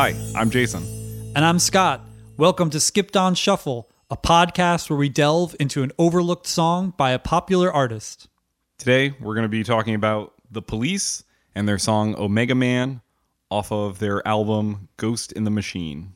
Hi, I'm Jason. And I'm Scott. Welcome to Skipped on Shuffle, a podcast where we delve into an overlooked song by a popular artist. Today, we're going to be talking about The Police and their song Omega Man off of their album Ghost in the Machine.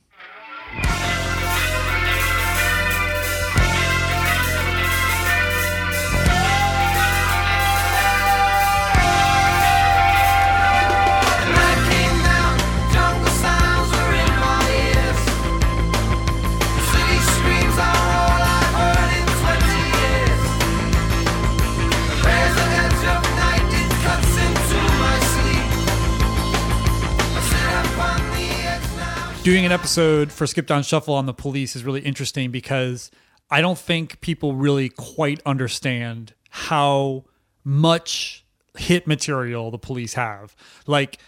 Doing an episode for Skipped on Shuffle on the police is really interesting because I don't think people really quite understand how much hit material the police have. Like,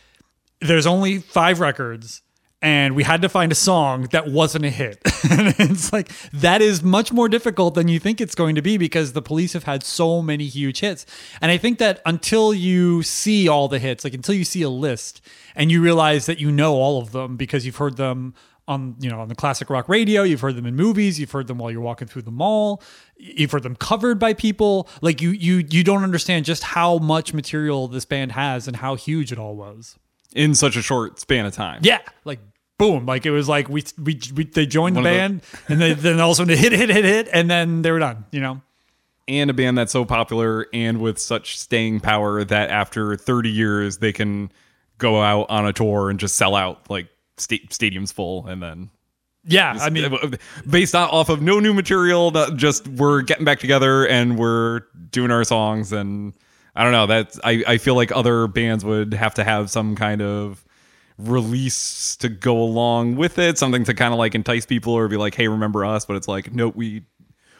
there's only five records and we had to find a song that wasn't a hit. and it's like that is much more difficult than you think it's going to be because the police have had so many huge hits. And I think that until you see all the hits, like until you see a list and you realize that you know all of them because you've heard them on you know on the classic rock radio you've heard them in movies you've heard them while you're walking through the mall you've heard them covered by people like you you you don't understand just how much material this band has and how huge it all was In such a short span of time. yeah, like boom, like it was like we we, we they joined the One the- band and they, then all of a sudden they hit hit hit hit and then they were done. You know, And a band that's so popular and with such staying power that after 30 years, they can go out on a tour and just sell out like sta- stadiums full and then yeah. I mean, based on, off of no new material that just we're getting back together and we're doing our songs and i don't know that's i, I feel like other bands would have to have some kind of release to go along with it something to kind of like entice people or be like hey remember us? But it's like nope we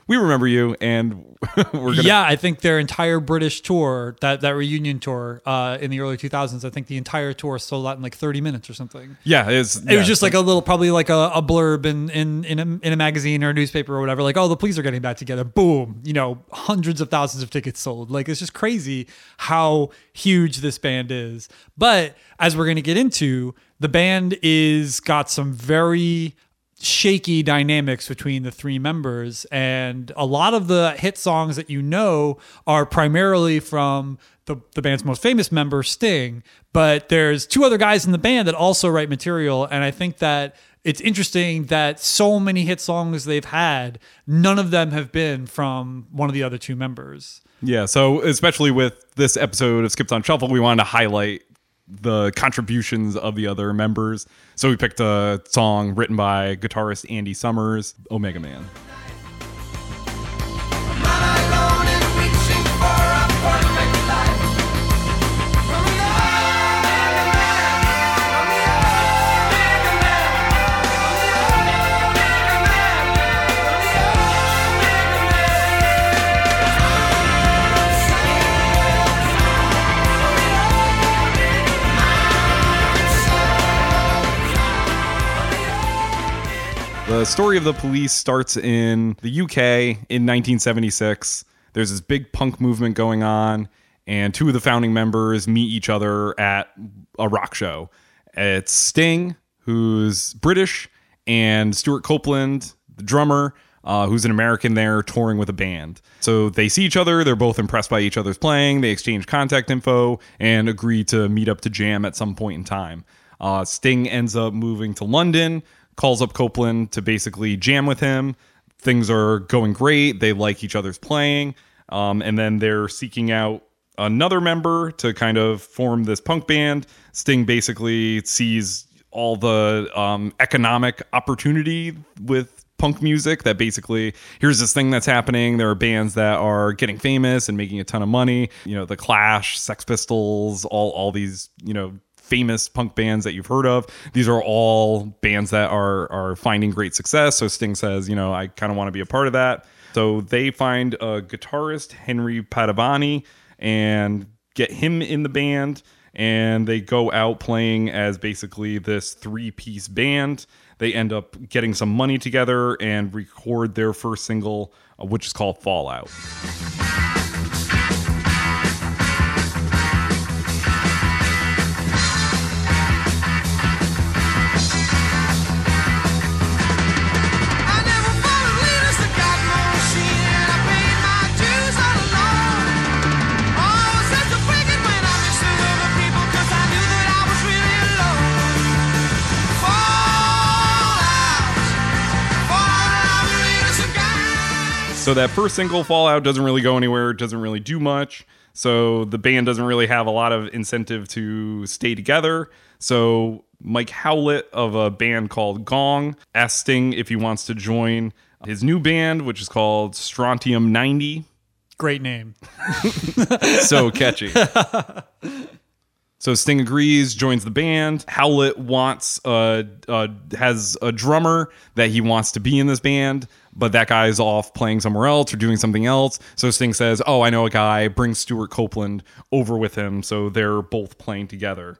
we remember you and we're gonna yeah, I think their entire British tour, that that reunion tour uh, in the early 2000s, I think the entire tour sold out in like 30 minutes or something. yeah it's It was just like a little, probably like a, a blurb in in in a, in a magazine or a newspaper or whatever. Like, oh, the police are getting back together. Boom, you know, hundreds of thousands of tickets sold. Like, it's just crazy how huge this band is. But as we're going to get into, the band is got some very shaky dynamics between the three members and a lot of the hit songs that you know are primarily from the, the band's most famous member sting but there's two other guys in the band that also write material and i think that it's interesting that so many hit songs they've had none of them have been from one of the other two members. Yeah, so especially with this episode of Skips on Shuffle, we wanted to highlight the contributions of the other members. So we picked a song written by guitarist Andy Summers, Omega Man. The story of the police starts in the UK in 1976. There's this big punk movement going on, and two of the founding members meet each other at a rock show. It's Sting, who's British, and Stewart Copeland, the drummer, uh, who's an American there touring with a band. So they see each other. They're both impressed by each other's playing. They exchange contact info and agree to meet up to jam at some point in time. Uh, Sting ends up moving to London, calls up Copeland to basically jam with him. Things are going great. They like each other's playing. Um, and then they're seeking out another member to kind of form this punk band. Sting basically sees all the um, economic opportunity with punk music that basically here's this thing that's happening there are bands that are getting famous and making a ton of money you know the clash sex pistols all all these you know famous punk bands that you've heard of these are all bands that are are finding great success so sting says you know i kind of want to be a part of that so they find a guitarist henry padovani and get him in the band and they go out playing as basically this three piece band. They end up getting some money together and record their first single, uh, which is called Fallout. So that first single, Fallout, doesn't really go anywhere, It doesn't really do much. So the band doesn't really have a lot of incentive to stay together. So Mike Howlett of a band called Gong asked Sting if he wants to join his new band, which is called Strontium 90. Great name. so catchy. So Sting agrees, joins the band. Howlett wants uh, uh has a drummer that he wants to be in this band, but that guy's off playing somewhere else or doing something else. So Sting says, "Oh, I know a guy. Brings Stewart Copeland over with him." So they're both playing together.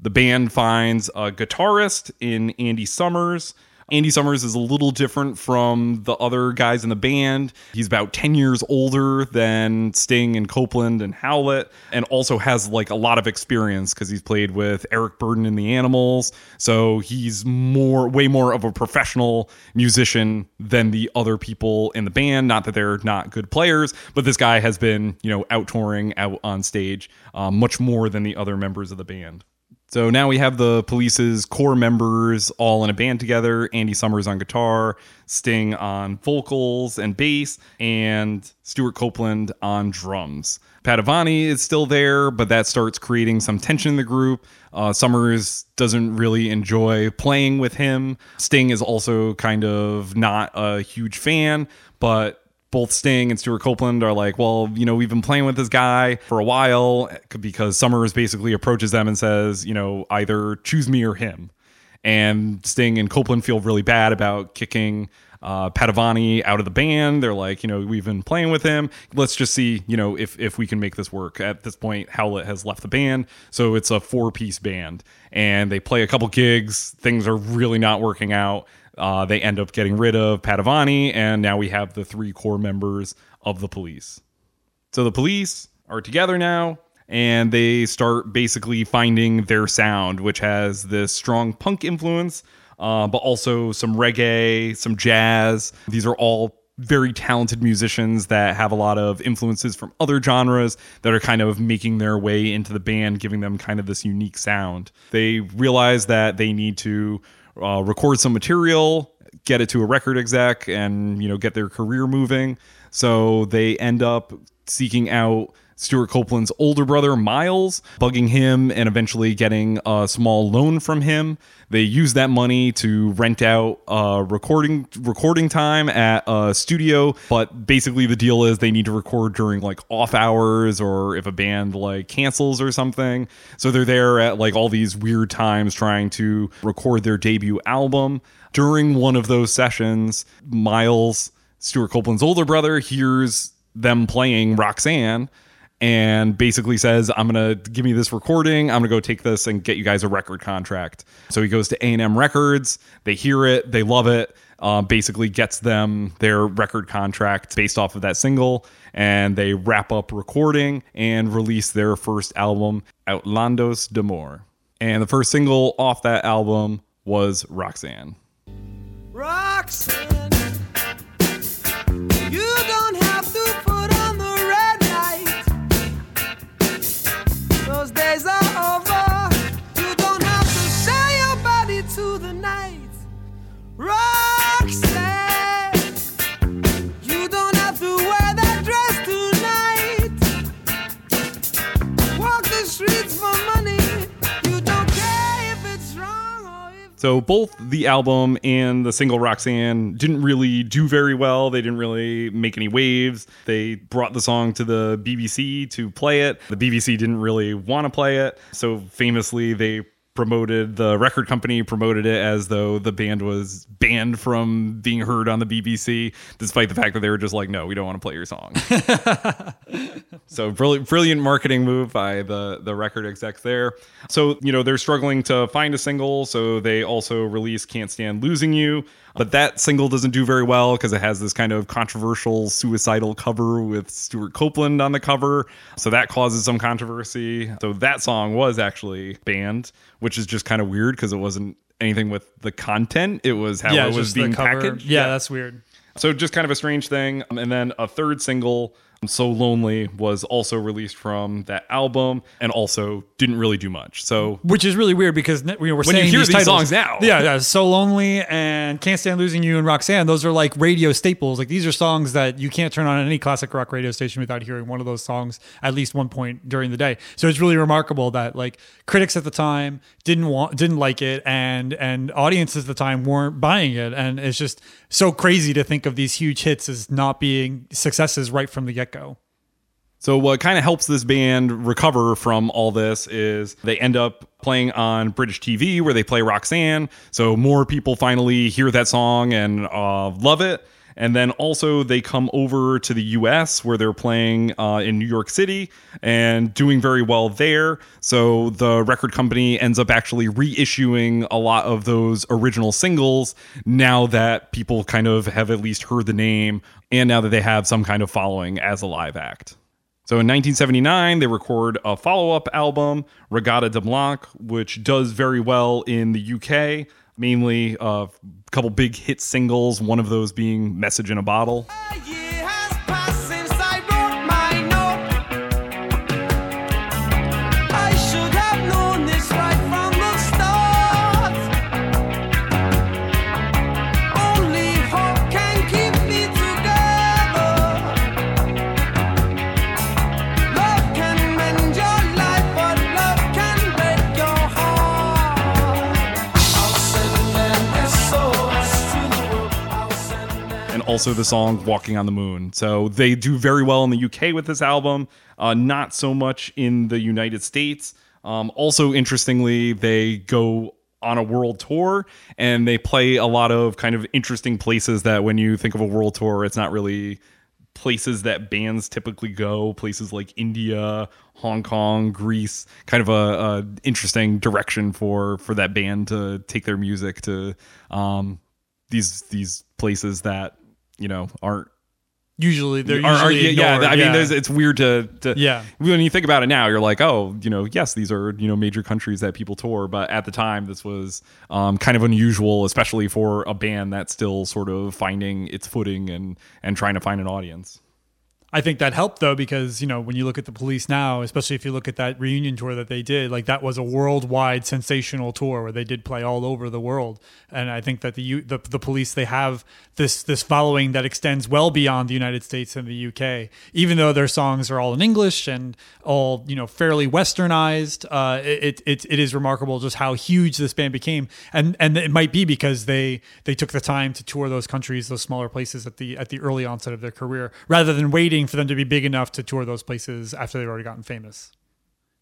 The band finds a guitarist in Andy Summers. Andy Summers is a little different from the other guys in the band. He's about 10 years older than Sting and Copeland and Howlett, and also has like a lot of experience because he's played with Eric Burdon in the Animals. So he's more, way more of a professional musician than the other people in the band. Not that they're not good players, but this guy has been, you know, out touring, out on stage, um, much more than the other members of the band. So now we have the police's core members all in a band together. Andy Summers on guitar, Sting on vocals and bass, and Stewart Copeland on drums. Padovani is still there, but that starts creating some tension in the group. Uh, Summers doesn't really enjoy playing with him. Sting is also kind of not a huge fan, but both Sting and Stewart Copeland are like, well, you know, we've been playing with this guy for a while because Summers basically approaches them and says, you know, either choose me or him. And Sting and Copeland feel really bad about kicking uh, out of the band. They're like, you know, we've been playing with him. Let's just see, you know, if if we can make this work. At this point, Howlett has left the band, so it's a four piece band, and they play a couple gigs. Things are really not working out. Uh, they end up getting rid of Padovani, and now we have the three core members of the police. So the police are together now, and they start basically finding their sound, which has this strong punk influence, uh, but also some reggae, some jazz. These are all very talented musicians that have a lot of influences from other genres that are kind of making their way into the band, giving them kind of this unique sound. They realize that they need to uh, record some material, get it to a record exec, and you know get their career moving. So they end up seeking out Stewart Copeland's older brother, Miles, bugging him and eventually getting a small loan from him. They use that money to rent out uh, recording recording time at a studio, but basically the deal is they need to record during like off hours or if a band like cancels or something. So they're there at like all these weird times trying to record their debut album. During one of those sessions, Miles, Stewart Copeland's older brother, hears them playing Roxanne and basically says i'm gonna give me this recording. I'm gonna go take this and get you guys a record contract. So he goes to a&m records. They hear it. They love it. Uh, basically gets them their record contract based off of that single and they wrap up recording and release their first album outlandos d'amour. And the first single off that album was roxanne. Roxanne, So both the album and the single Roxanne didn't really do very well. They didn't really make any waves. They brought the song to the BBC to play it. The BBC didn't really want to play it. So famously they promoted the record company promoted it as though the band was banned from being heard on the BBC despite the fact that they were just like no we don't want to play your song so brilliant, brilliant marketing move by the the record execs there. So you know they're struggling to find a single, so they also release "Can't Stand Losing You," but that single doesn't do very well because it has this kind of controversial suicidal cover with Stewart Copeland on the cover, so that causes some controversy. So that song was actually banned, which is just kind of weird because it wasn't anything with the content; it was how yeah, it was being packaged. Yeah, that's weird. So just kind of a strange thing. And then a third single So Lonely was also released from that album and also didn't really do much. So Which is really weird because you know, we're When you saying hear these, these songs now. yeah, yeah, so lonely and can't stand losing you and Roxanne. Those are like radio staples. Like these are songs that you can't turn on any classic rock radio station without hearing one of those songs at least one point during the day. So it's really remarkable that like critics at the time didn't want, didn't like it, and and audiences at the time weren't buying it, and it's just so crazy to think of these huge hits as not being successes right from the get go. So what kind of helps this band recover from all this is they end up playing on British TV where they play Roxanne. So more people finally hear that song and uh, love it. And then also they come over to the U.S. where they're playing uh, in New York City and doing very well there. So the record company ends up actually reissuing a lot of those original singles now that people kind of have at least heard the name and now that they have some kind of following as a live act. So in 1979, they record a follow up album, Reggatta de Blanc, which does very well in the UK, mainly a couple big hit singles, one of those being Message in a Bottle. A year also the song Walking on the Moon. So they do very well in the UK with this album, uh, not so much in the United States. Um, also, interestingly, they go on a world tour and they play a lot of kind of interesting places that when you think of a world tour, it's not really places that bands typically go places like india hong kong greece kind of a, a interesting direction for for that band to take their music to um these these places that you know aren't Usually they're are, are- usually yeah, ignored, I mean, yeah. there's, it's weird to, to Yeah. When you think about it now, you're like, oh, you know, yes, these are you know major countries that people tour, but at the time, this was um, kind of unusual, especially for a band that's still sort of finding its footing and and trying to find an audience. I think that helped though because you know when you look at the police now, especially if you look at that reunion tour that they did, like that was a worldwide sensational tour where they did play all over the world, and I think that the the, the police they have this this following that extends well beyond the United States and the UK. Even though their songs are all in English and all you know fairly westernized, uh, it, it it is remarkable just how huge this band became, and and it might be because they they took the time to tour those countries, those smaller places at the at the early onset of their career, rather than waiting for them to be big enough to tour those places after they've already gotten famous.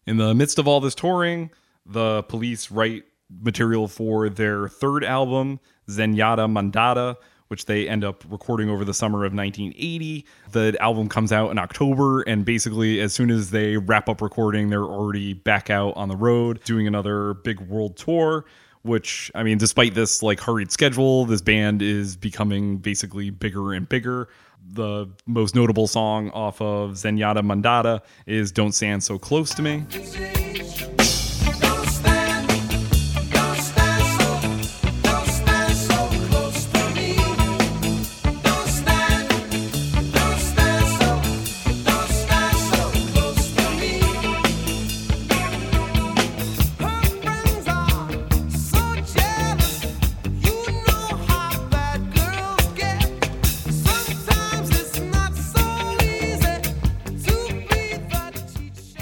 In the midst of all this touring, the police write material for their third album, Zenyatta Mondatta, which they end up recording over the summer of 1980. The album comes out in October, and basically, as soon as they wrap up recording, they're already back out on the road doing another big world tour. Which, I mean, despite this like hurried schedule, this band is becoming basically bigger and bigger. The most notable song off of Zenyatta Mondatta is Don't Stand So Close to Me.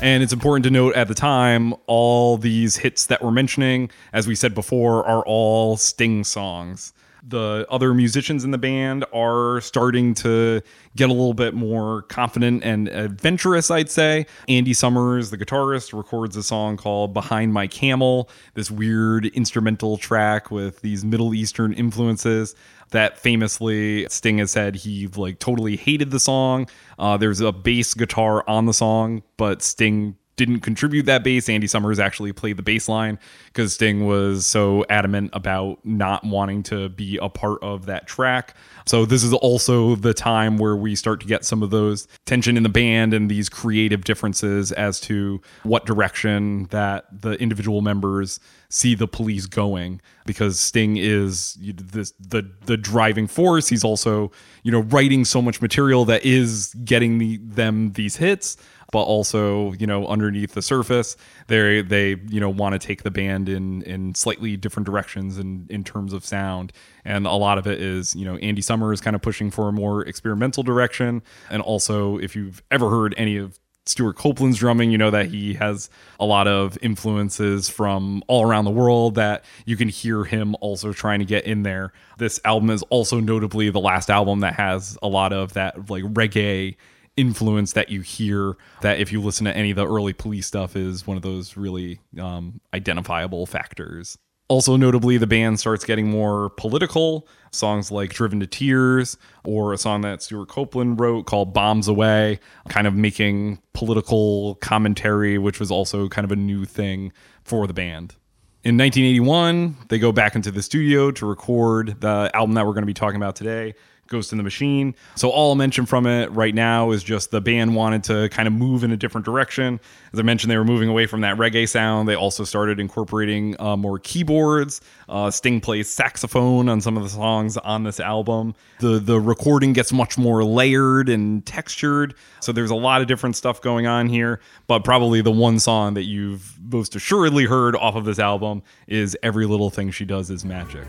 And it's important to note at the time, all these hits that we're mentioning, as we said before, are all Sting songs. The other musicians in the band are starting to get a little bit more confident and adventurous, I'd say. Andy Summers, the guitarist, records a song called Behind My Camel, this weird instrumental track with these Middle Eastern influences that famously Sting has said he like totally hated the song. Uh, there's a bass guitar on the song, but Sting didn't contribute that bass. Andy Summers actually played the bass line because Sting was so adamant about not wanting to be a part of that track. So this is also the time where we start to get some of those tension in the band and these creative differences as to what direction that the individual members see the police going because Sting is this the the driving force. He's also you know writing so much material that is getting the, them these hits, but also you know underneath the surface they they you know want to take the band in in slightly different directions in in terms of sound, and a lot of it is you know Andy Summers kind of pushing for a more experimental direction, and also if you've ever heard any of Stewart Copeland's drumming, you know that he has a lot of influences from all around the world that you can hear him also trying to get in there. This album is also notably the last album that has a lot of that like reggae influence that you hear that if you listen to any of the early police stuff is one of those really um, identifiable factors. Also, notably, the band starts getting more political. Songs like Driven to Tears, or a song that Stewart Copeland wrote called Bombs Away, kind of making political commentary, which was also kind of a new thing for the band. In 1981, they go back into the studio to record the album that we're going to be talking about today, Ghost in the Machine. So all I'll mention from it right now is just the band wanted to kind of move in a different direction. As I mentioned, they were moving away from that reggae sound. They also started incorporating uh, more keyboards. Uh, Sting plays saxophone on some of the songs on this album. The the recording gets much more layered and textured. So there's a lot of different stuff going on here. But probably the one song that you've most assuredly heard off of this album is "Every Little Thing She Does Is Magic."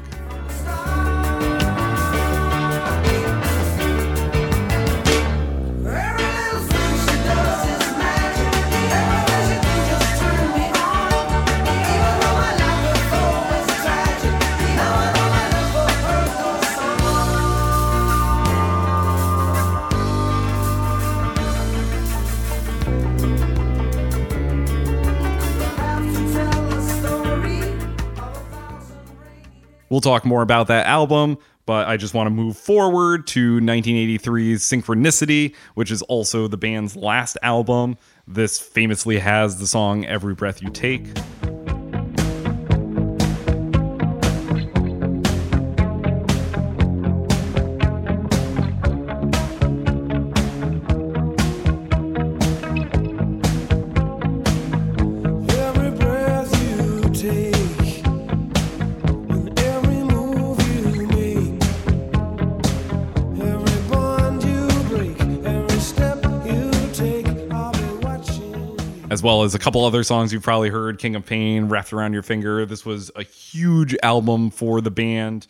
We'll talk more about that album, but I just want to move forward to 1983's Synchronicity, which is also the band's last album. This famously has the song Every Breath You Take. Well as a couple other songs you've probably heard King of Pain, Wrapped Around Your Finger. This was a huge album for the band.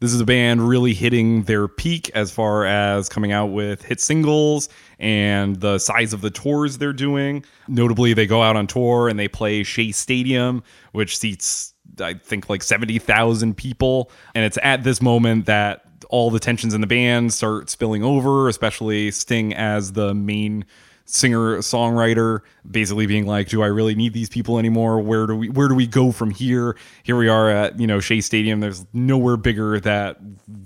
This is a band really hitting their peak as far as coming out with hit singles and the size of the tours they're doing. Notably, they go out on tour and they play Shea Stadium, which seats, I think, like 70,000 people. And it's at this moment that all the tensions in the band start spilling over, especially Sting as the main singer songwriter basically being like do i really need these people anymore? Where do we where do we go from here? Here we are at you know shea stadium. There's nowhere bigger that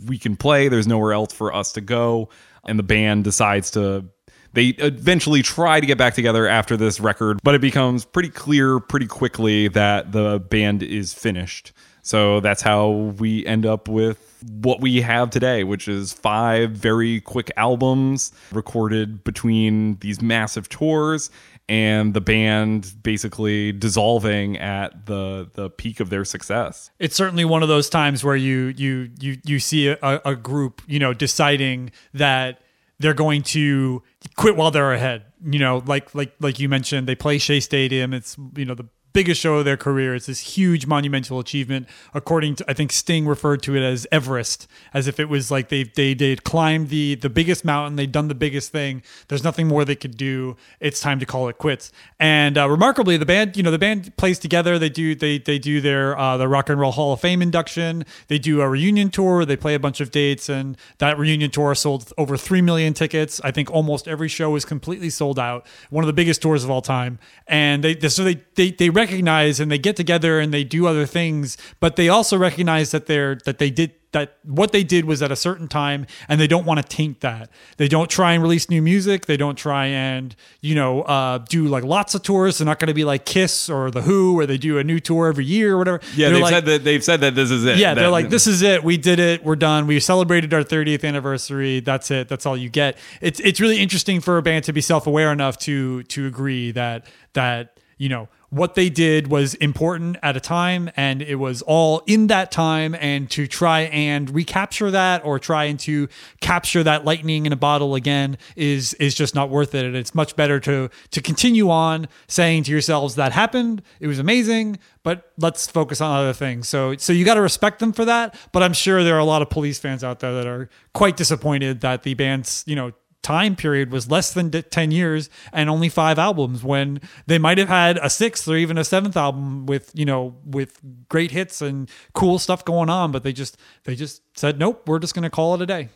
we can play. There's nowhere else for us to go. And the band decides to they eventually try to get back together after this record but it becomes pretty clear pretty quickly that the band is finished. So that's how we end up with what we have today, which is five very quick albums recorded between these massive tours and the band basically dissolving at the the peak of their success. it's certainly one of those times where you you you you see a, a group you know deciding that they're going to quit while they're ahead you know like like like you mentioned they play Shea Stadium it's you know the biggest show of their career. It's this huge monumental achievement. According to I think Sting referred to it as Everest as if it was like they they they'd climbed the the biggest mountain they'd done the biggest thing. There's nothing more they could do. It's time to call it quits. And uh, remarkably the band you know the band plays together. They do they they do their uh, the rock and roll hall of fame induction. They do a reunion tour. They play a bunch of dates and that reunion tour sold over 3 million tickets. I think almost every show was completely sold out. One of the biggest tours of all time. And they so they they, they recognize and they get together and they do other things but they also recognize that they're that they did that what they did was at a certain time and they don't want to taint that. They don't try and release new music. They don't try and, you know, uh, do like lots of tours. They're not going to be like Kiss or The Who where they do a new tour every year or whatever. Yeah, They're they've like, said that they've said that this is it. yeah, they're like, this is it. We did it. We're done. We celebrated our 30th anniversary. That's it. That's all you get. It's it's really interesting for a band to be self aware enough to to agree that that you know what they did was important at a time and it was all in that time and to try and recapture that or trying to capture that lightning in a bottle again is is just not worth it. And it's much better to to continue on saying to yourselves that happened. It was amazing but let's focus on other things. So so you got to respect them for that but i'm sure there are a lot of police fans out there that are quite disappointed that the band's you know time period was less than 10 years and only five albums when they might have had a sixth or even a seventh album with you know with great hits and cool stuff going on but they just they just said nope we're just going to call it a day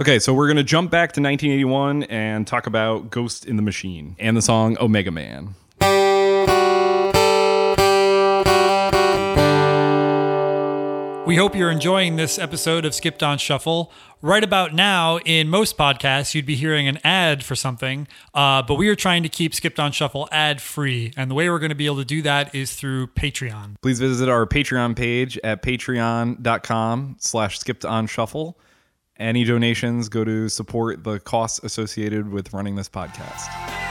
Okay, so we're going to jump back to 1981 and talk about Ghost in the Machine and the song Omega Man. We hope you're enjoying this episode of Skipped on Shuffle. Right about now, in most podcasts, you'd be hearing an ad for something, uh, but we are trying to keep Skipped on Shuffle ad free. And the way we're going to be able to do that is through Patreon. Please visit our Patreon page at patreon.com slash skipped on shuffle. Any donations go to support the costs associated with running this podcast.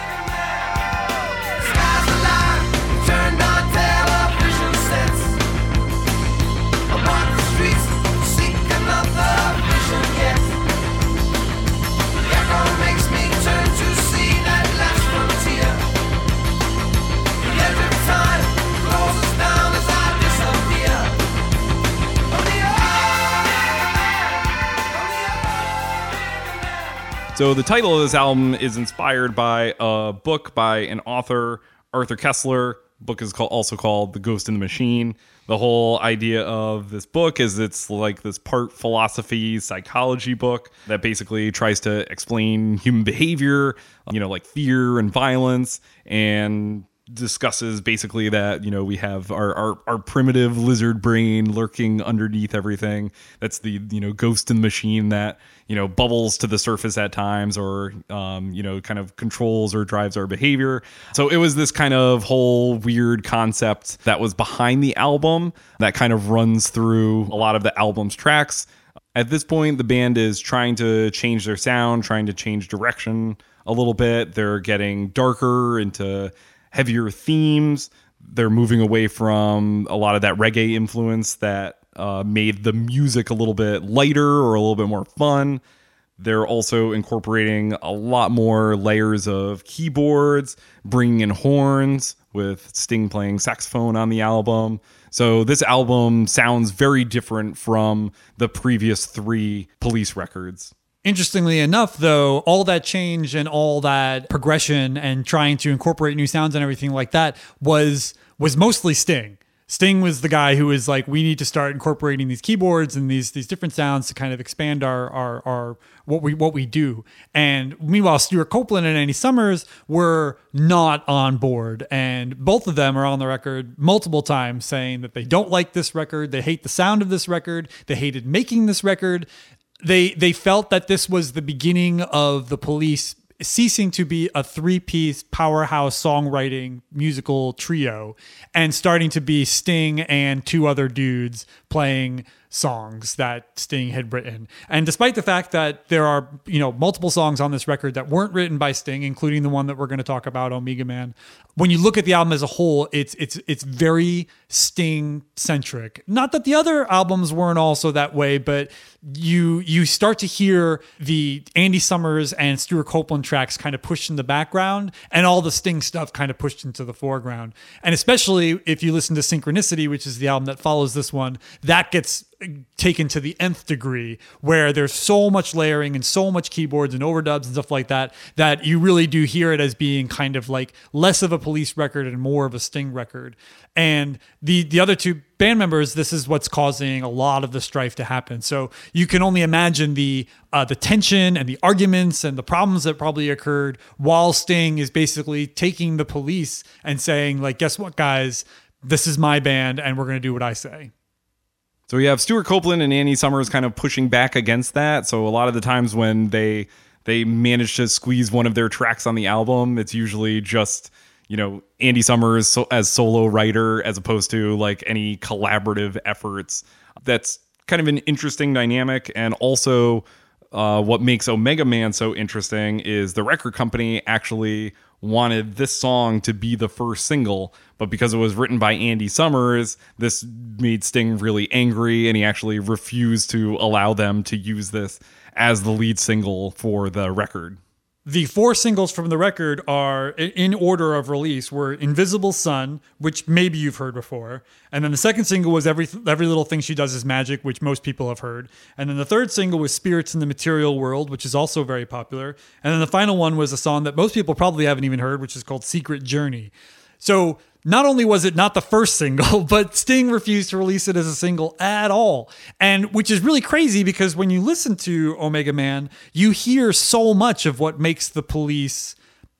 So the title of this album is inspired by a book by an author, Arthur Koestler. The book is called, also called The Ghost in the Machine. The whole idea of this book is it's like this part philosophy, psychology book that basically tries to explain human behavior, you know, like fear and violence and discusses basically that you know we have our, our our primitive lizard brain lurking underneath everything. That's the you know ghost in the machine that you know bubbles to the surface at times or um, you know kind of controls or drives our behavior. So it was this kind of whole weird concept that was behind the album that kind of runs through a lot of the album's tracks. At this point the band is trying to change their sound trying to change direction a little bit. They're getting darker into heavier themes they're moving away from a lot of that reggae influence that uh, made the music a little bit lighter or a little bit more fun they're also incorporating a lot more layers of keyboards, bringing in horns with Sting playing saxophone on the album. So this album sounds very different from the previous three police records. Interestingly enough, though, all that change and all that progression and trying to incorporate new sounds and everything like that was was mostly Sting. Sting was the guy who was like, we need to start incorporating these keyboards and these these different sounds to kind of expand our our, our what we what we do. And meanwhile, Stewart Copeland and Andy Summers were not on board, and both of them are on the record multiple times saying that they don't like this record, they hate the sound of this record, they hated making this record, they they felt that this was the beginning of the police ceasing to be a three-piece powerhouse songwriting musical trio and starting to be Sting and two other dudes playing songs that Sting had written. And despite the fact that there are, you know, multiple songs on this record that weren't written by Sting, including the one that we're going to talk about, Omega Man, when you look at the album as a whole, it's it's it's very Sting centric. Not that the other albums weren't also that way, but you you start to hear the Andy Summers and Stewart Copeland tracks kind of pushed in the background and all the Sting stuff kind of pushed into the foreground. And especially if you listen to Synchronicity, which is the album that follows this one, that gets taken to the nth degree where there's so much layering and so much keyboards and overdubs and stuff like that that you really do hear it as being kind of like less of a police record and more of a sting record. And the the other two band members this is what's causing a lot of the strife to happen. So you can only imagine the uh, the tension and the arguments and the problems that probably occurred while sting is basically taking the police and saying like guess what guys? This is my band and we're going to do what i say So we have Stewart Copeland and Andy Summers kind of pushing back against that. So a lot of the times when they they manage to squeeze one of their tracks on the album, it's usually just you know Andy Summers so, as solo writer as opposed to like any collaborative efforts. That's kind of an interesting dynamic, and also uh, what makes Omega Man so interesting is the record company actually wanted this song to be the first single, but because it was written by Andy Summers, this made Sting really angry, and he actually refused to allow them to use this as the lead single for the record. The four singles from the record are in order of release were Invisible Sun, which maybe you've heard before. And then the second single was Every Every Little Thing She Does Is Magic, which most people have heard. And then the third single was Spirits in the Material World, which is also very popular. And then the final one was a song that most people probably haven't even heard, which is called Secret Journey. So not only was it not the first single, but Sting refused to release it as a single at all. And which is really crazy because when you listen to Omega Man, you hear so much of what makes the police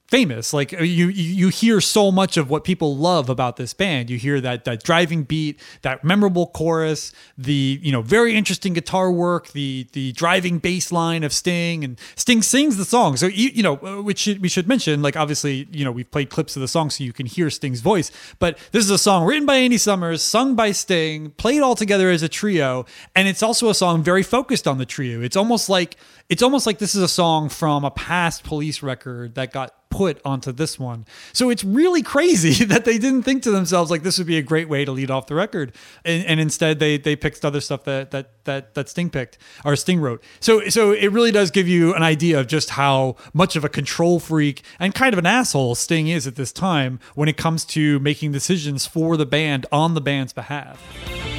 famous. Like uh, you you hear so much of what people love about this band. You hear that that driving beat that memorable chorus the you know very interesting guitar work the the driving bass line of sting and sting sings the song. So you, you know uh, which should, we should mention like obviously you know we've played clips of the song so you can hear sting's voice but this is a song written by andy summers sung by sting played all together as a trio and it's also a song very focused on the trio. It's almost like it's almost like this is a song from a past police record that got put onto this one. So it's really crazy that they didn't think to themselves like this would be a great way to lead off the record, and, and instead they they picked other stuff that that that that Sting picked or Sting wrote. So so it really does give you an idea of just how much of a control freak and kind of an asshole Sting is at this time when it comes to making decisions for the band on the band's behalf.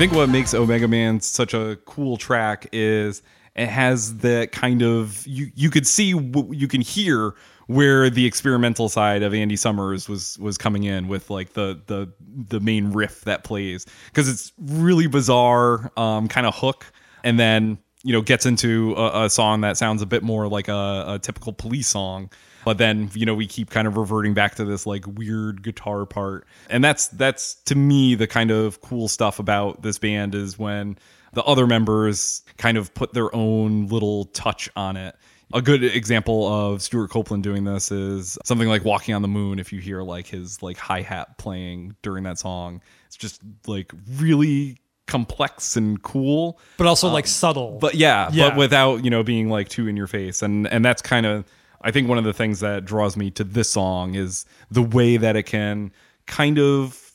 Think what makes Omega Man such a cool track is it has that kind of you you could see you can hear where the experimental side of Andy Summers was was coming in with like the the the main riff that plays. Because it's really bizarre um, kind of hook and then you know gets into a, a song that sounds a bit more like a, a typical police song but then you know we keep kind of reverting back to this like weird guitar part. And that's that's to me the kind of cool stuff about this band is when the other members kind of put their own little touch on it. A good example of Stewart Copeland doing this is something like Walking on the Moon if you hear like his like hi-hat playing during that song. It's just like really complex and cool. But also uh, like subtle. but yeah, Yeah. but without you know being like too in your face. And and that's kind of i think one of the things that draws me to this song is the way that it can kind of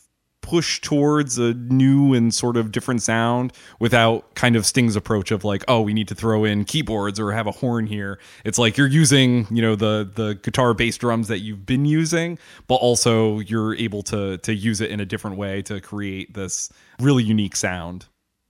push towards a new and sort of different sound without kind of sting's approach of like oh we need to throw in keyboards or have a horn here. It's like you're using you know the the guitar bass drums that you've been using but also you're able to to use it in a different way to create this really unique sound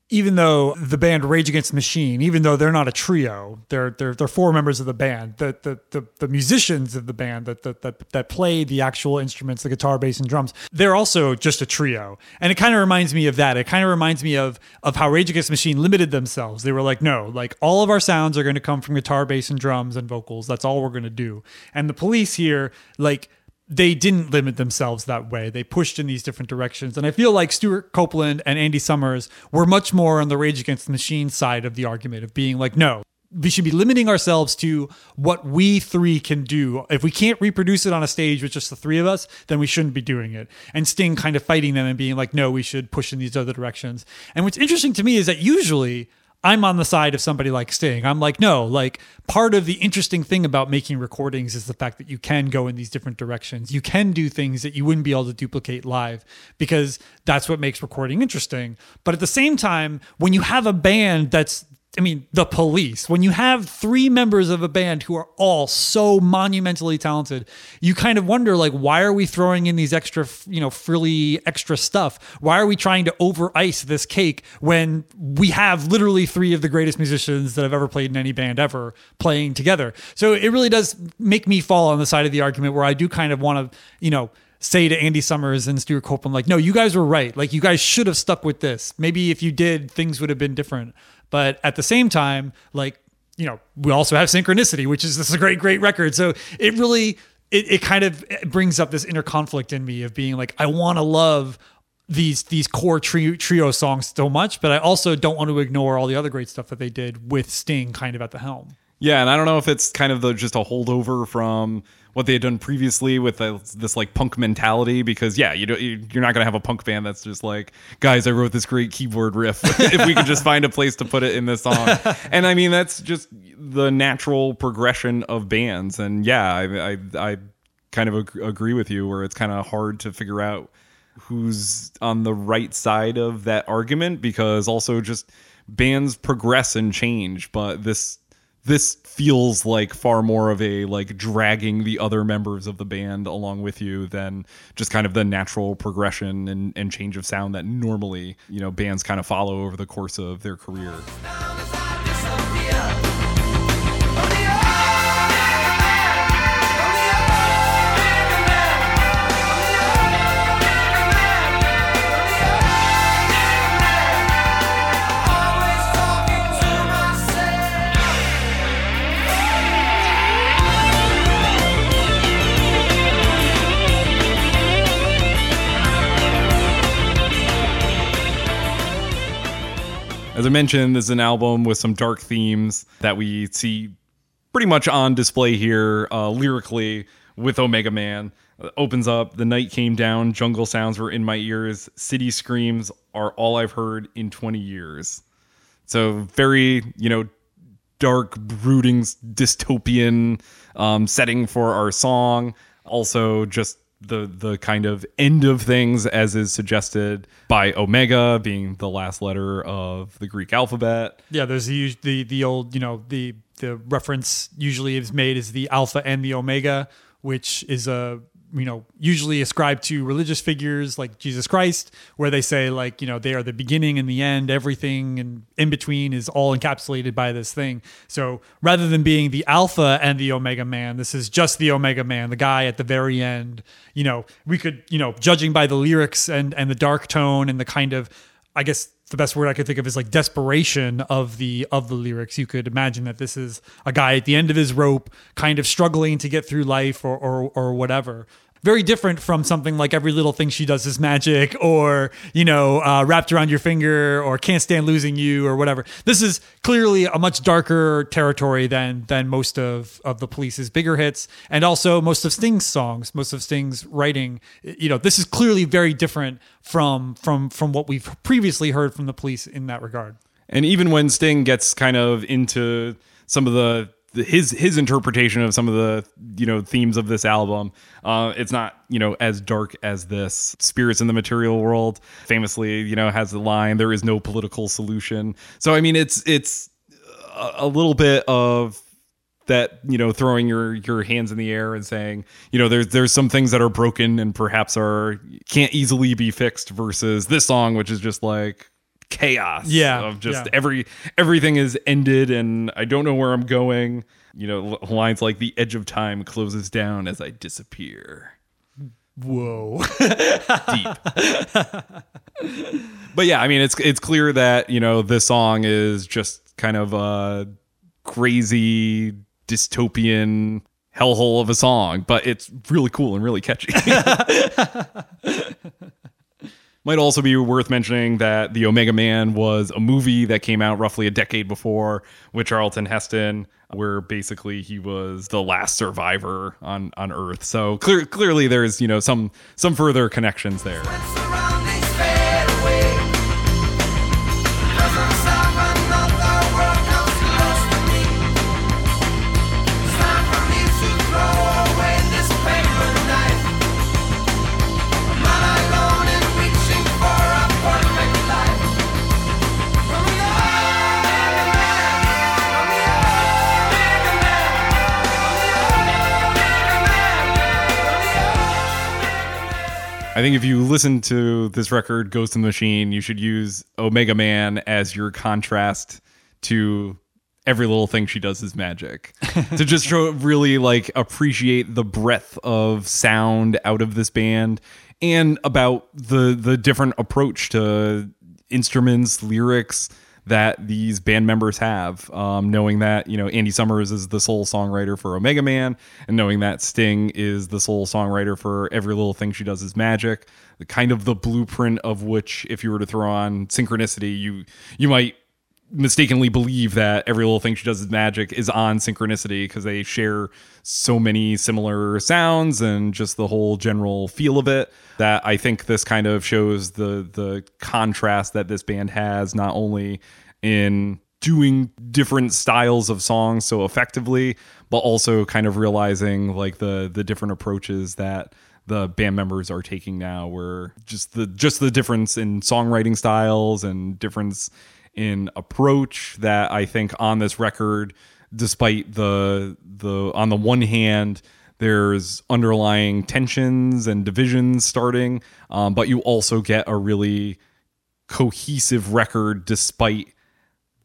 even though the band Rage Against the Machine, even though they're not a trio, they're they're, they're four members of the band. The the the, the musicians of the band that, that that that play the actual instruments, the guitar, bass, and drums, they're also just a trio. And it kind of reminds me of that. It kind of reminds me of of how Rage Against the Machine limited themselves. They were like, no, like all of our sounds are going to come from guitar, bass, and drums and vocals. That's all we're going to do. And the police here, like they didn't limit themselves that way. They pushed in these different directions. And I feel like Stewart Copeland and Andy Summers were much more on the Rage Against the Machine side of the argument of being like, no, we should be limiting ourselves to what we three can do. If we can't reproduce it on a stage with just the three of us, then we shouldn't be doing it. And Sting kind of fighting them and being like, no, we should push in these other directions. And what's interesting to me is that usually I'm on the side of somebody like Sting. I'm like, no, like part of the interesting thing about making recordings is the fact that you can go in these different directions. You can do things that you wouldn't be able to duplicate live because that's what makes recording interesting. But at the same time, when you have a band that's I mean, the police. When you have three members of a band who are all so monumentally talented, you kind of wonder, like, why are we throwing in these extra, you know, frilly extra stuff? Why are we trying to over ice this cake when we have literally three of the greatest musicians that have ever played in any band ever playing together? So it really does make me fall on the side of the argument where I do kind of want to, you know, say to Andy Summers and Stewart Copeland, like, no, you guys were right. Like, you guys should have stuck with this. Maybe if you did, things would have been different. But at the same time, like, you know, we also have synchronicity, which is this is a great, great record. So it really, it, it kind of brings up this inner conflict in me of being like, I want to love these these core trio, trio songs so much, but I also don't want to ignore all the other great stuff that they did with Sting kind of at the helm. Yeah, and I don't know if it's kind of the, just a holdover from what they had done previously with the, this like punk mentality. Because yeah, you don't, you- you're not gonna have a punk band that's just like, guys, I wrote this great keyboard riff. if we could just find a place to put it in this song, and I mean that's just the natural progression of bands. And yeah, I I, I kind of ag- agree with you where it's kind of hard to figure out who's on the right side of that argument because also just bands progress and change but this this feels like far more of a like dragging the other members of the band along with you than just kind of the natural progression and, and change of sound that normally you know bands kind of follow over the course of their career As I mentioned, this is an album with some dark themes that we see pretty much on display here uh, lyrically with Omega Man. Uh, opens up, the night came down, jungle sounds were in my ears, city screams are all I've heard in 20 years. So, very, you know, dark, brooding, dystopian um, setting for our song. Also, just the the kind of end of things, as is suggested by Omega being the last letter of the Greek alphabet. Yeah, there's the the the old you know the the reference usually is made as the alpha and the omega, which is a you know usually ascribed to religious figures like Jesus Christ, where they say like you know they are the beginning and the end, everything and in between is all encapsulated by this thing. So rather than being the alpha and the omega man, this is just the omega man, the guy at the very end. You know, we could you know judging by the lyrics and and the dark tone and the kind of I guess the best word I could think of is like desperation of the of the lyrics. You could imagine that this is a guy at the end of his rope, kind of struggling to get through life or or, or whatever. Very different from something like every little thing she does is magic, or you know, uh, wrapped around your finger, or can't stand losing you, or whatever. This is clearly a much darker territory than than most of of the Police's bigger hits, and also most of Sting's songs, most of Sting's writing. You know, this is clearly very different from from from what we've previously heard from the Police in that regard. And even when Sting gets kind of into some of the, the his his interpretation of some of the you know themes of this album, uh, it's not you know as dark as this. Spirits in the Material World famously you know has the line, "There is no political solution." So I mean, it's it's a, little bit of that you know throwing your your hands in the air and saying you know there's there's some things that are broken and perhaps are can't easily be fixed versus this song which is just like chaos Yeah, of just yeah. every everything is ended and I don't know where I'm going you know lines like the edge of time closes down as I disappear Whoa. deep. but yeah, I mean, it's it's clear that you know this song is just kind of a crazy dystopian hellhole of a song, but it's really cool and really catchy. Might also be worth mentioning that The Omega Man was a movie that came out roughly a decade before with Charlton Heston, where basically he was the last survivor on, on Earth. So clear, clearly there's, you know, some some further connections there. Think if you listen to this record, Ghost in the Machine, you should use Omega Man as your contrast to every little thing she does is magic. to just show really like appreciate the breadth of sound out of this band and about the the different approach to instruments, lyrics that these band members have. Um, knowing that you know Andy Summers is the sole songwriter for Omega Man, and knowing that Sting is the sole songwriter for Every Little Thing She Does Is Magic. The kind of the blueprint of which, if you were to throw on Synchronicity, you you might mistakenly believe that every little thing she does is magic is on synchronicity because they share so many similar sounds and just the whole general feel of it that I think this kind of shows the the contrast that this band has not only in doing different styles of songs so effectively but also kind of realizing like the the different approaches that the band members are taking now where just the just the difference in songwriting styles and difference in approach that I think on this record, despite the the on the one hand, there's underlying tensions and divisions starting, um, but you also get a really cohesive record despite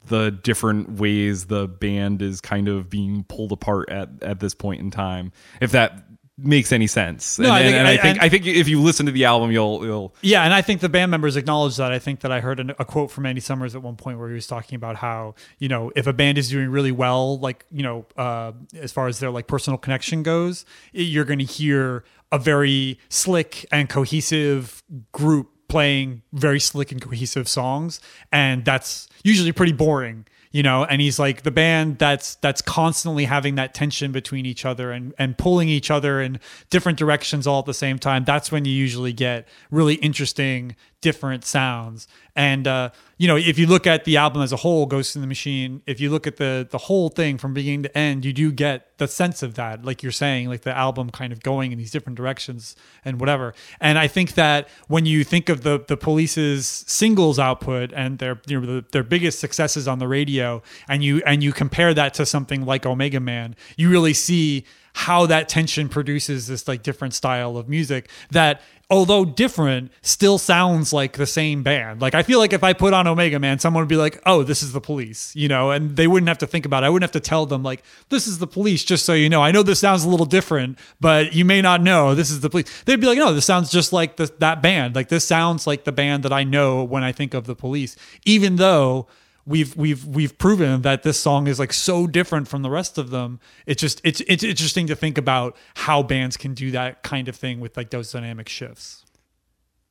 the different ways the band is kind of being pulled apart at at this point in time. If that makes any sense. No, and, I think- and I think and- I think if you listen to the album, you'll you'll Yeah, and I think the band members acknowledge that. I think that I heard an- a quote from Andy Summers at one point where he was talking about how you know if a band is doing really well, like you know, uh, as far as their like personal connection goes, you're going to hear a very slick and cohesive group playing very slick and cohesive songs, and that's usually pretty boring you know and he's like the band that's that's constantly having that tension between each other and and pulling each other in different directions all at the same time that's when you usually get really interesting different sounds. And uh you know if you look at the album as a whole ghost in the machine if you look at the the whole thing from beginning to end you do get the sense of that like you're saying like the album kind of going in these different directions and whatever. And i think that when you think of the the police's singles output and their you know the, their biggest successes on the radio and you and you compare that to something like omega man you really see how that tension produces this like different style of music that although different still sounds like the same band. Like i feel like if i put on omega man someone would be like oh this is the police you know? And they wouldn't have to think about it. I wouldn't have to tell them like this is the police just so you know. I know this sounds a little different but you may not know this is the police. They'd be like no this sounds just like the, that band. Like this sounds like the band that i know when i think of the police. Even though we've we've we've proven that this song is like so different from the rest of them. It's just it's it's interesting to think about how bands can do that kind of thing with like those dynamic shifts.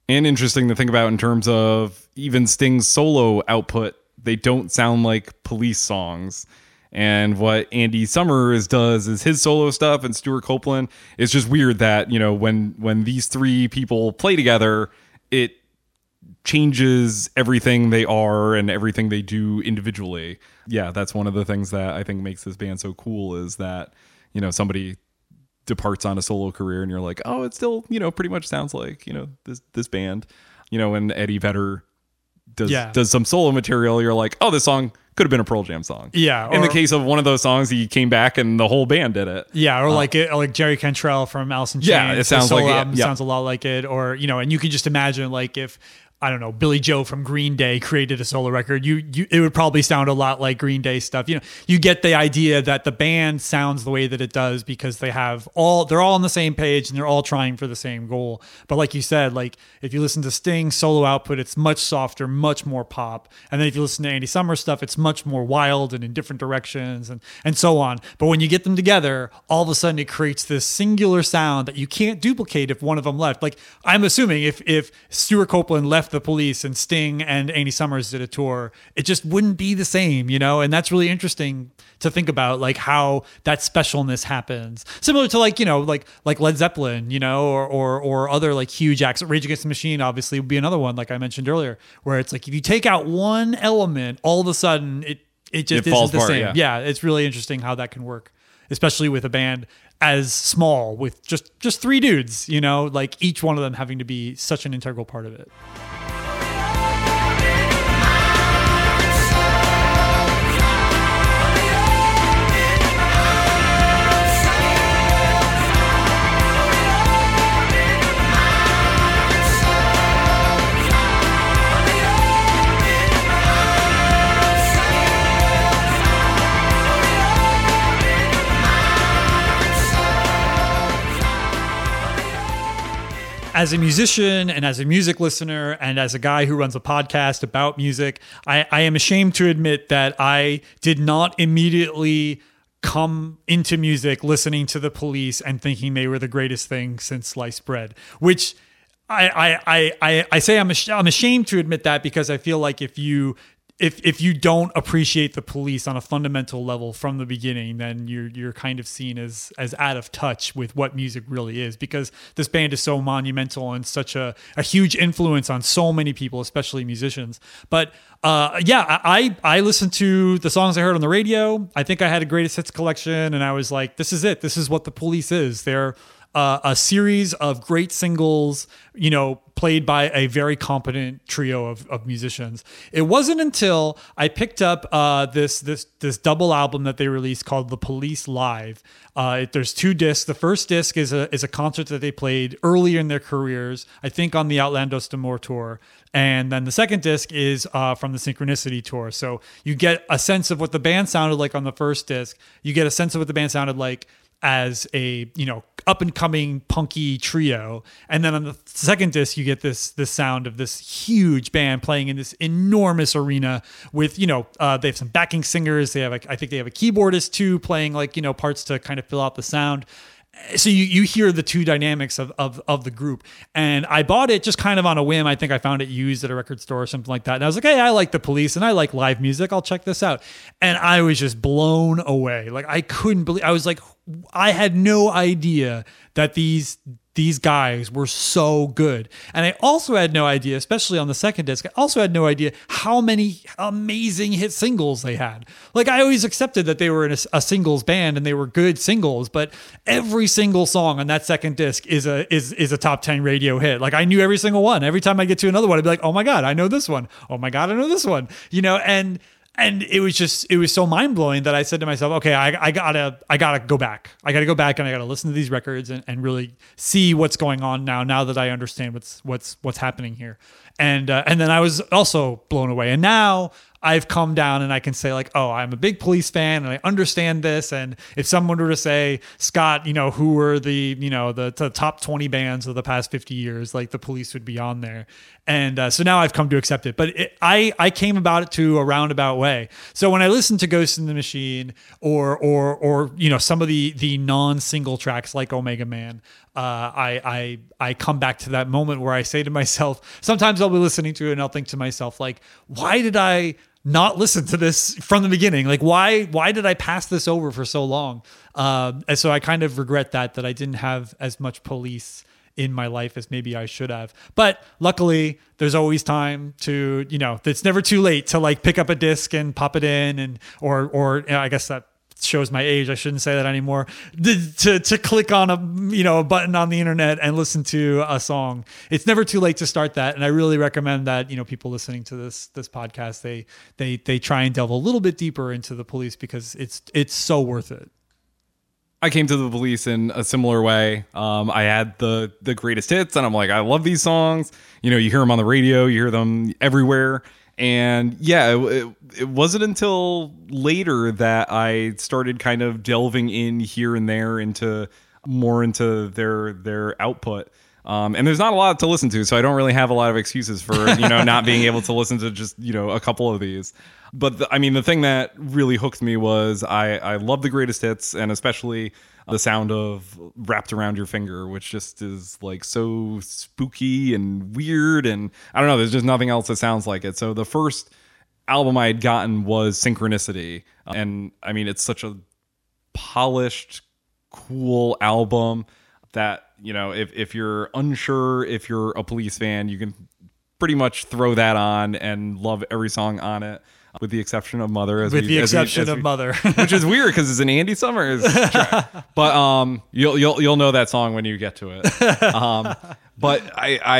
and interesting to think about in terms of even Sting's solo output. They don't sound like police songs. And what Andy Summers does is his solo stuff and Stewart Copeland. It's just weird that, you know, when when these three people play together, it changes everything they are and everything they do individually. Yeah, that's one of the things that I think makes this band so cool is that, you know, somebody departs on a solo career and you're like, oh, it still, you know, pretty much sounds like, you know, this this band. You know, when Eddie Vedder does Yeah. does some solo material, you're like, oh, this song could have been a Pearl Jam song. Yeah, In the case of one of those songs, he came back and the whole band did it. Yeah, or uh, like it, like Jerry Cantrell from Alice in Chains. Yeah, it sounds like it, yeah. Sounds a lot like it, or you know, and you can just imagine like if I don't know Billie Joe from Green Day created a solo record, you you it would probably sound a lot like Green Day stuff. You know, you get the idea that the band sounds the way that it does because they have all they're all on the same page and they're all trying for the same goal. But like you said, like if you listen to Sting solo output, it's much softer, much more pop, and then if you listen to Andy Summers stuff, it's much more wild and in different directions and and so on. But when you get them together, all of a sudden it creates this singular sound that you can't duplicate if one of them left. Like I'm assuming if if Stewart Copeland left the Police and Sting and Andy Summers did a tour, it just wouldn't be the same, you know. And that's really interesting to think about, like how that specialness happens. Similar to like you know like like Led Zeppelin, you know, or or or other like huge acts. Rage Against the Machine obviously would be another one, like I mentioned earlier, where it's like if you take out one element, all of a sudden it it just It falls isn't the apart, same. yeah. yeah, it's really interesting how that can work, especially with a band as small with just just three dudes. You know, like each one of them having to be such an integral part of it. As a musician and as a music listener and as a guy who runs a podcast about music, I, I am ashamed to admit that I did not immediately come into music listening to the police and thinking they were the greatest thing since sliced bread, which I, I, I, I, say I'm, I'm ashamed to admit that because I feel like if you if if you don't appreciate the police on a fundamental level from the beginning, then you're you're kind of seen as as out of touch with what music really is because this band is so monumental and such a, a huge influence on so many people, especially musicians. But uh, yeah, I I listened to the songs I heard on the radio. I think I had a greatest hits collection, and I was like, this is it. This is what the police is. They're uh, a series of great singles, you know, played by a very competent trio of, of musicians. It wasn't until I picked up uh, this this this double album that they released called The Police Live. Uh, there's two discs. The first disc is a is a concert that they played earlier in their careers, I think on the Outlandos D'Amour tour. And then the second disc is uh, from the Synchronicity tour. So you get a sense of what the band sounded like on the first disc. You get a sense of what the band sounded like as a you know up and coming punky trio. And then on the second disc you get this this sound of this huge band playing in this enormous arena with you know uh, they have some backing singers. They have a, i think they have a keyboardist too playing like you know parts to kind of fill out the sound so you, you hear the two dynamics of, of, of the group. And i bought it just kind of on a whim. I think i found it used at a record store or something like that. And i was like hey i like the police and i like live music. I'll check this out. And i was just blown away. Like i couldn't believe i was like i had no idea that these these guys were so good. And I also had no idea, especially on the second disc, I also had no idea how many amazing hit singles they had. Like I always accepted that they were in a, a singles band and they were good singles, but every single song on that second disc is a is is a top 10 radio hit. Like I knew every single one. Every time I get to another one, I'd be like, "Oh my god, I know this one. Oh my god, I know this one." You know, and and it was just it was so mind blowing that I said to myself, okay, I, I gotta I gotta go back. I gotta go back and I gotta listen to these records and, and really see what's going on now. Now that I understand what's what's what's happening here, and uh, and then I was also blown away. And now I've come down and I can say like, oh, I'm a big police fan and I understand this. And if someone were to say, Scott, you know, who were the you know the, the top 20 bands of the past 50 years, like the police would be on there. And uh, so now I've come to accept it. But it, I I came about it to a roundabout way. So when I listen to Ghost in the Machine or or or you know some of the the non single tracks like Omega Man, uh, I I I come back to that moment where I say to myself, sometimes I'll be listening to it and I'll think to myself like, why did I not listen to this from the beginning? Like why why did I pass this over for so long? Um, and so I kind of regret that that I didn't have as much police in my life as maybe I should have. But luckily, there's always time to, you know, it's never too late to like pick up a disc and pop it in and or or you know, I guess that shows my age. I shouldn't say that anymore. To to click on a you know a button on the internet and listen to a song. It's never too late to start that, and I really recommend that you know people listening to this this podcast they they they try and delve a little bit deeper into the police because it's it's so worth it. I came to the police in a similar way. Um, I had the the greatest hits, and I'm like, I love these songs. You know, you hear them on the radio, you hear them everywhere, and yeah, it, it, wasn't until later that I started kind of delving in here and there into more into their their output. Um, and there's not a lot to listen to, so I don't really have a lot of excuses for you know not being able to listen to just you know a couple of these. But the, I mean, the thing that really hooked me was I I love the greatest hits, and especially the sound of wrapped around your finger, which just is like so spooky and weird, and I don't know. There's just nothing else that sounds like it. So the first album I had gotten was Synchronicity, and I mean, it's such a polished, cool album that you know if if you're unsure if you're a police fan, you can pretty much throw that on and love every song on it, with the exception of Mother. As With we- the as we- exception as of we- Mother. which is weird because it's an Andy Summers track. But um, you'll you'll you'll know that song when you get to it. Um, but I I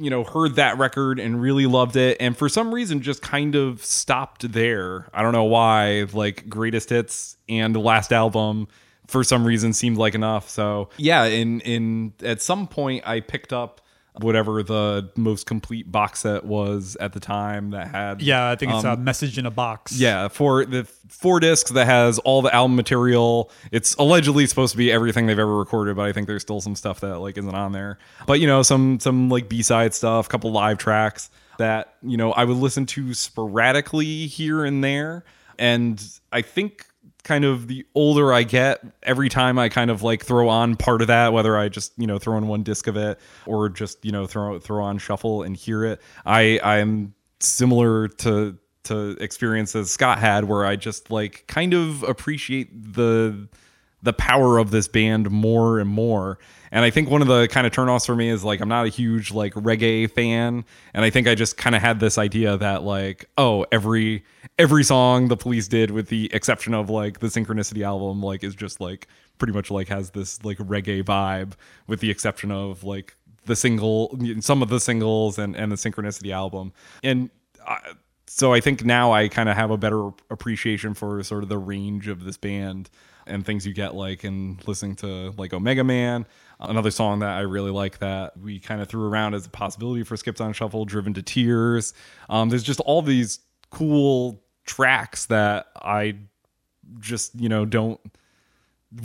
you know heard that record and really loved it, and for some reason just kind of stopped there. I don't know why. Like greatest hits and the last album for some reason seemed like enough. So yeah, in in at some point I picked up whatever the most complete box set was at the time that had Yeah, I think it's um, a message in a box. yeah, for the four discs that has all the album material. It's allegedly supposed to be everything they've ever recorded, but I think there's still some stuff that like isn't on there. But you know, some some like B side stuff, a couple live tracks that you know I would listen to sporadically here and there. And I think kind of the older I get, every time I kind of like throw on part of that, whether I just you know throw in one disc of it or just you know throw throw on shuffle and hear it, I I'm similar to to experiences Scott had, where I just like kind of appreciate the the power of this band more and more. And I think one of the kind of turnoffs for me is like I'm not a huge like reggae fan, and I think I just kind of had this idea that like oh every every song the Police did, with the exception of like the Synchronicity album, like is just like pretty much like has this like reggae vibe, with the exception of like the single, some of the singles and and the Synchronicity album, and. I, so I think now I kind of have a better appreciation for sort of the range of this band and things you get like in listening to like Omega Man. Another song that I really like that we kind of threw around as a possibility for Skipped on Shuffle, Driven to Tears. Um, there's just all these cool tracks that I just, you know, don't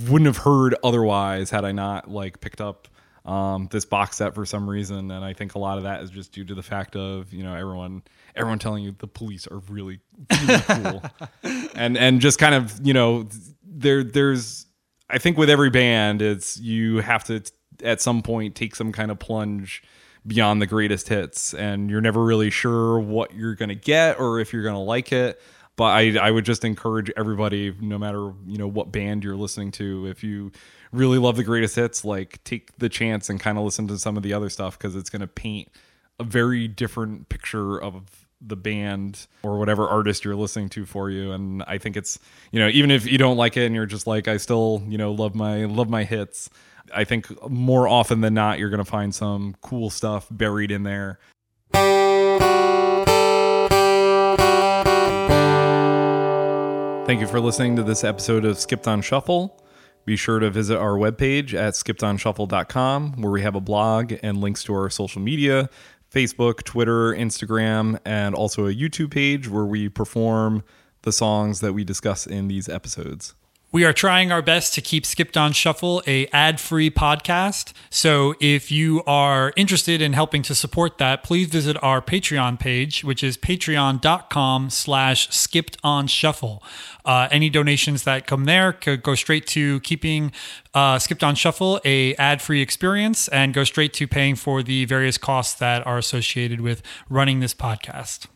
wouldn't have heard otherwise had I not like picked up um, this box set for some reason. And I think a lot of that is just due to the fact of you know everyone everyone telling you the police are really really cool, and and just kind of you know there there's I think with every band it's you have to at some point take some kind of plunge beyond the greatest hits and you're never really sure what you're going to get or if you're going to like it. But I, I would just encourage everybody no matter you know what band you're listening to if you really love the greatest hits like take the chance and kind of listen to some of the other stuff because it's going to paint a very different picture of the band or whatever artist you're listening to for you. And i think it's you know even if you don't like it and you're just like i still you know love my love my hits i think more often than not you're going to find some cool stuff buried in there. Thank you for listening to this episode of Skipped on Shuffle. Be sure to visit our webpage at skippedonshuffle.com where we have a blog and links to our social media Facebook, Twitter, Instagram, and also a YouTube page where we perform the songs that we discuss in these episodes. We are trying our best to keep Skipped on Shuffle a ad-free podcast. So if you are interested in helping to support that, please visit our Patreon page, which is patreon.com slash skipped on shuffle. Uh, any donations that come there could go straight to keeping uh, Skipped on Shuffle a ad-free experience and go straight to paying for the various costs that are associated with running this podcast.